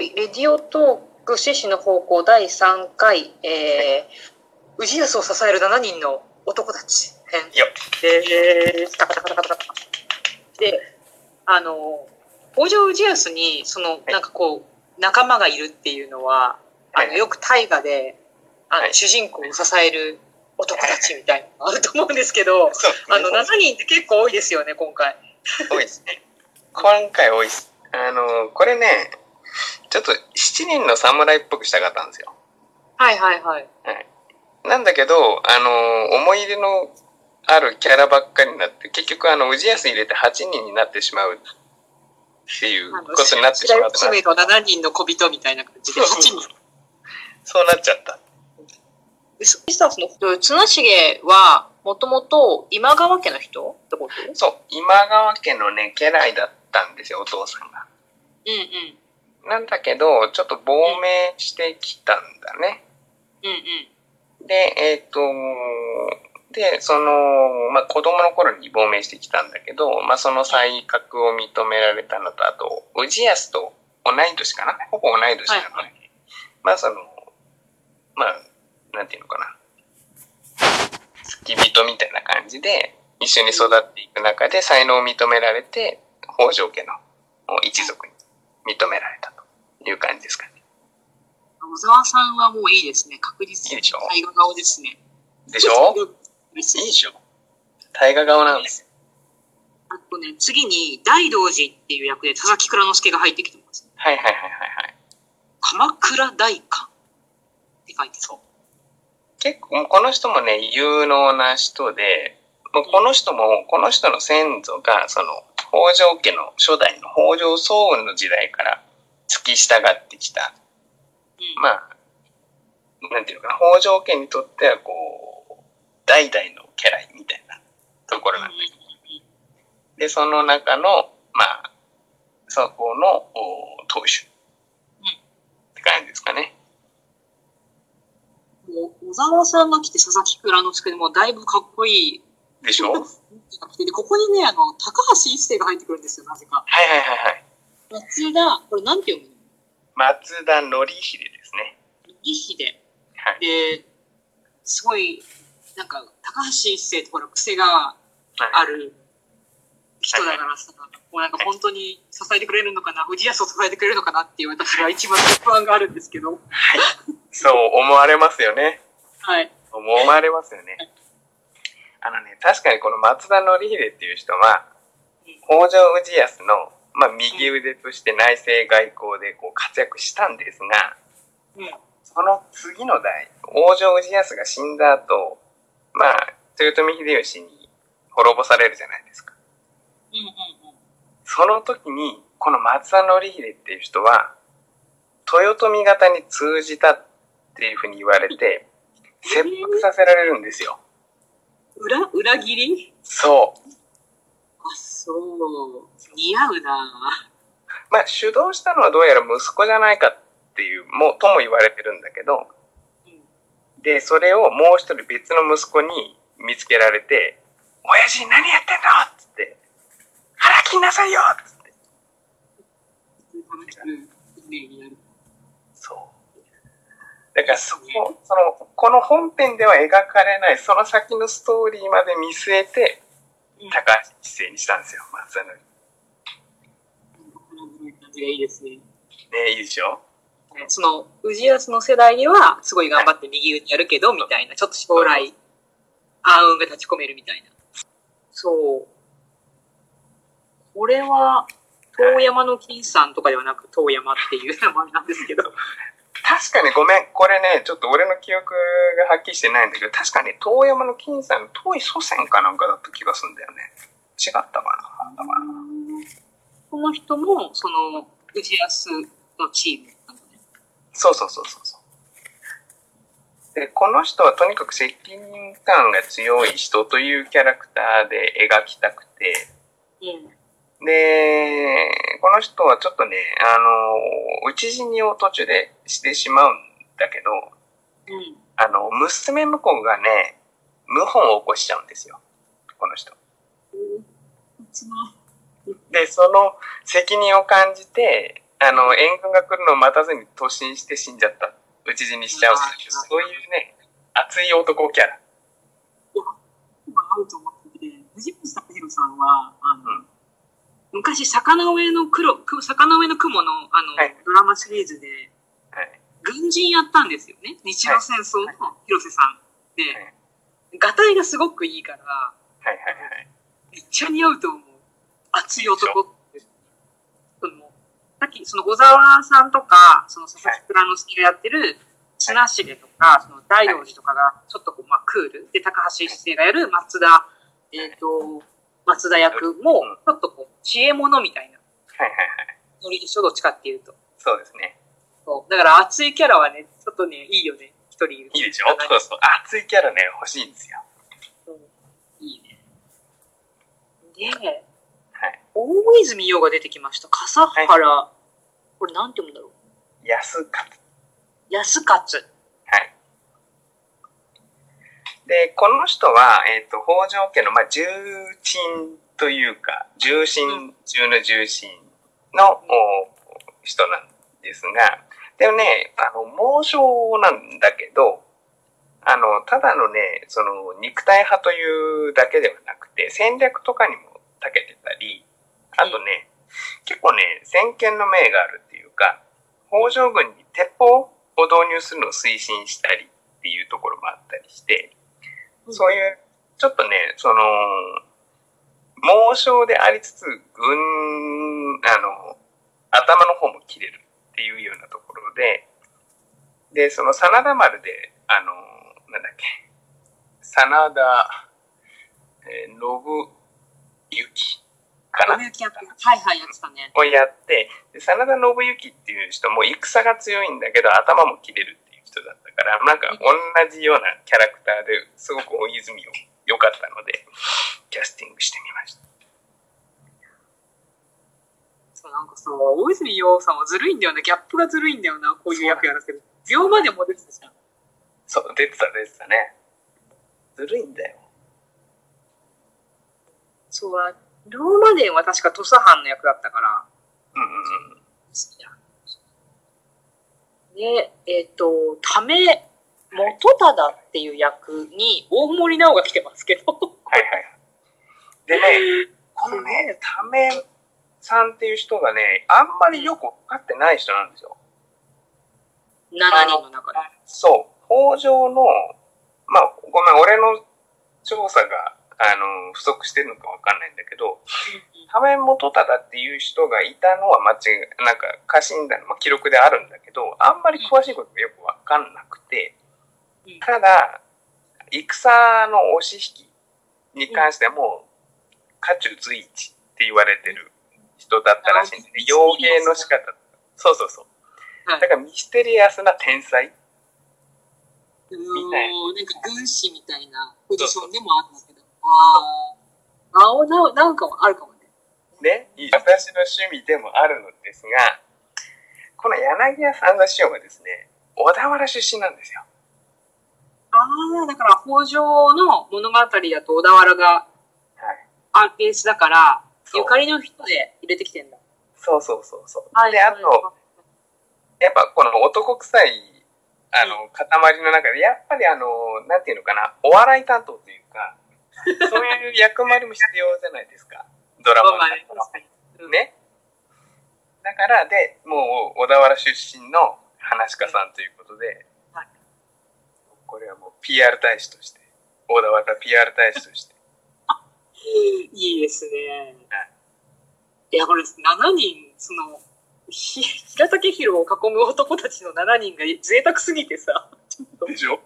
レディオトーク獅子の方向第3回、えー、氏康を支える7人の男たち編。よで、で、あの、北条氏康に、その、なんかこう、仲間がいるっていうのは、あの、よく大河で、あの、はい主人公を支える男たちみたいなのがあると思うんですけど、あの、7人って結構多いですよね、今回。多いですね。今回多いです。あの、これね、ちょっと7人の侍っぽくしたかったんですよ。はいはいはい。なんだけど、あの、思い入れのあるキャラばっかりになって、結局あの、氏康入れて8人になってしまうっていうことになってしまった白の7人の小人みたいな感じで、8人。そうなっちゃった。実はその、綱重は、もともと今川家の人ってこと？そう、今川家のね、家来だったんですよ、お父さんが。うんうん。なんだけど、ちょっと亡命してきたんだね。うんうん。で、えっ、と、で、その、まあ、子供の頃に亡命してきたんだけど、まあ、その才覚を認められたのと、あと、氏康と同い年かな？ほぼ同い年なのね。はいまあ、その、まあ、なんていうのかな？付き人みたいな感じで、一緒に育っていく中で才能を認められて、北条家の一族に認められたという感じですかね。小沢さんはもういいですね。確実に大河顔ですね。でしょ？いいでしょ大河顔なんですよ。あとね、次に大道寺っていう役で佐々木蔵之介が入ってきてます。はいはいはいはいはい。鎌倉大官って書いてそう。結構、この人もね、有能な人で、もうこの人も、この人の先祖が、その、北条家の初代の北条早雲の時代から付き従ってきた、うん。まあ、なんていうのかな、北条家にとっては、こう、代々の家来みたいなところなんです。で、その中の、まあ、そこの、お当主。って感じですかね。もう、小沢さんが来て佐々木蔵之介でもうだいぶかっこいい。でしょ？は いで、ここにね、あの、高橋一生が入ってくるんですよ、なぜか。はいはいはい。松田、これなんて読むの？松田則秀ですね。義秀。はい。で、すごい、なんか、高橋一生ところ癖がはいある人だからさ、もうなんか本当に支えてくれるのかな、氏康を支えてくれるのかなっていう私は一番不安があるんですけど。そう思われますよね。はい。思われますよね。あのね、確かにこの松田則秀っていう人は、北条氏康の、まあ、右腕として内政外交でこう活躍したんですが、うん。その次の代、北条氏康が死んだ後、まあ、豊臣秀吉に滅ぼされるじゃないですか。うんうんうん。その時に、この松田則秀っていう人は、豊臣方に通じたっていうふうに言われて、切腹させられるんですよ。裏、裏切り？そう。あ、そう。似合うな。まあ、主導したのはどうやら息子じゃないかっていう、も、とも言われてるんだけど、うん。で、それをもう一人別の息子に見つけられて、親父何やってんの？っつって、腹切んなさいよ！っつって。そう。だからそこ、その、この本編では描かれない、その先のストーリーまで見据えて、うん高橋一生にしたんですよ、松田の。ね、感じがいいですね。いいでしょ？その、氏康の世代には、すごい頑張って右腕やるけど、みたいな、ちょっと将来、暗雲が立ち込めるみたいな。そう。これは、遠山の金さんとかではなく、遠山っていう名前なんですけど。確かにごめん、これね、ちょっと俺の記憶がはっきりしてないんだけど、確かに遠山の金さんの遠い祖先かなんかだった気がするんだよね。違ったかな？なんだかな？この人も、その、氏康のチームなのね。そうそうそうそうそう。で、この人はとにかく責任感が強い人というキャラクターで描きたくて、うん。で、この人はちょっとね、あの、討ち死にを途中でしてしまうんだけど、うん。あの、娘婿がね、謀反を起こしちゃうんですよ。この人。うん。で、その責任を感じて、あの、援軍が来るのを待たずに突進して死んじゃった。討ち死にしちゃうっていう、そういうね、熱い男キャラ。今合うと思ってて、藤本隆弘さんは、あの、うん昔、坂の上の黒、く坂の上の雲の、あの、はいドラマシリーズで、はい。軍人やったんですよね。日露戦争の広瀬さん。ではい、ガタイがすごくいいから、はいはいはい。めっちゃ似合うと思う。熱い男って。その、さっき、その小沢さんとか、その佐々木蔵之介がやってる、綱重とか、その大王寺とかが、ちょっとこう、まあ、クール。で、高橋一生がやる松田、えっ、と、松田役もうん、ちょっとこう、知恵者みたいなはいはいはい。ノリでしょ、どっちかっていうと。そうですね。そう。だから熱いキャラはね、ちょっとね、いいよね。一人いる。いいでしょ？そうそう。熱いキャラね、欲しいんですよ。うんいいね。で、はい。大泉洋が出てきました。笠原、これなんて読むんだろう？安勝。安勝。はい。で、この人は、えっ、と、北条家の、まあ、重鎮というか、重臣中の重臣の、お人なんですが、でもね、あの、猛将なんだけど、あの、ただのね、その、肉体派というだけではなくて、戦略とかにも長けてたり、あとね、結構ね、先見の明があるっていうか、北条軍に鉄砲を導入するのを推進したりっていうところもあったりして、そういう、ちょっとね、その、猛将でありつつ、軍、あの、頭の方も切れるっていうようなところで、で、その真田丸で、あの、なんだっけ、真田、えー信行かな？ごめん、キャップ。はいはい、やってたね。をやって、で真田信行っていう人も戦が強いんだけど頭も切れるっていう人だったから、なんか同じようなキャラクターですごく大泉洋良かったので、キャスティングしてみました。そう、なんかさ、大泉洋さんはずるいんだよね。ギャップがずるいんだよな、こういう役やらせる。秒までも出てたじゃん。そう、出てた出てたね。ずるいんだよ。そうは、ローマ伝は確か土佐藩の役だったから、うんうんうん。好きだ。で、えっ、と、ため、元忠っていう役に大森直が来てますけど。はいはい。でね、このね、ためさんっていう人がね、あんまりよくわかってない人なんですよ。7人の中で。そう、北条の、まあ、ごめん、俺の調査が、あの、不足してるのかわかんないんだけど、亀元忠っていう人がいたのは間違い、なんか、家臣団の、まあ、記録であるんだけど、あんまり詳しいことがよくわかんなくて、うんただ、戦の押し引きに関してはも中随一って言われてる人だったらしいんで、あ傭兵の仕方。そうそうそう。はいだからミステリアスな天才。なんか軍師みたいなポジションでもあるんだけど。ああ。あおな、なんかもあるかもね。ね、私の趣味でもあるのですが、この柳家三田師匠はですね、小田原出身なんですよ。ああ、だから北条の物語だと小田原がはい。あベースだから、そうゆかりの人で入れてきてんだ。そうそうそうそう。で、あと、やっぱこの男臭い、あの、塊の中で、やっぱりあの、なんていうのかな、お笑い担当というか、そういう役割も必要じゃないですか。ドラマの中ね。だから、で、もう、小田原出身の話家さんということで、はいこれはもう PR 大使として、小田原 PR 大使として、いいですね。いや、これ、7人、その、ひ平竹宏を囲む男たちの7人が贅沢すぎてさ、ちょっと、すでしょ？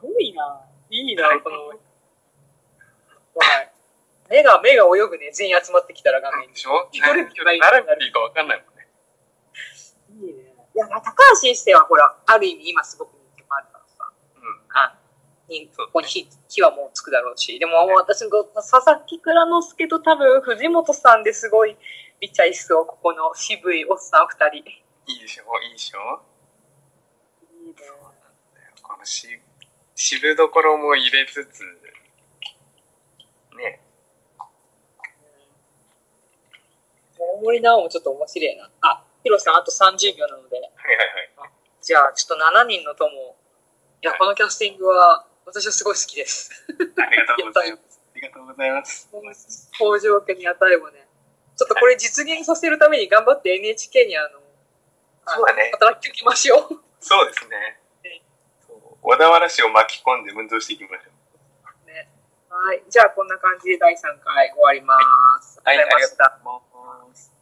ごいな。いいな、この、はい。目が、目が泳ぐね、全員集まってきたら画面にで。しょ？一人一人誰見ていいか分かんないもんね。いいね。いや、高橋一生はほら、ある意味今すごく人気もあるからさ。うん。あ、にここに火火はもうつくだろうし。でも、私の佐々木蔵之介と多分藤本さんですごい見ちゃいそう、ここの渋いおっさん二人。いいいでしょ？いいでしょ？いね。このし、汁どころも入れつつ、ね。大森直もちょっと面白いな。あ、ヒロさんあと30秒なので、はいはいはい。じゃあちょっと7人の友。いや、はいこのキャスティングは私はすごい好きです。ありがとうございます。ありがとうございます。北条家に与えもね。ちょっとこれ実現させるために頑張って NHK にあの、あのそうだね働ききましょう。そうですね小田原市を巻き込んで運動していきましょう。ね。はい。じゃあこんな感じで第3回終わります。はい、ありがとうございます。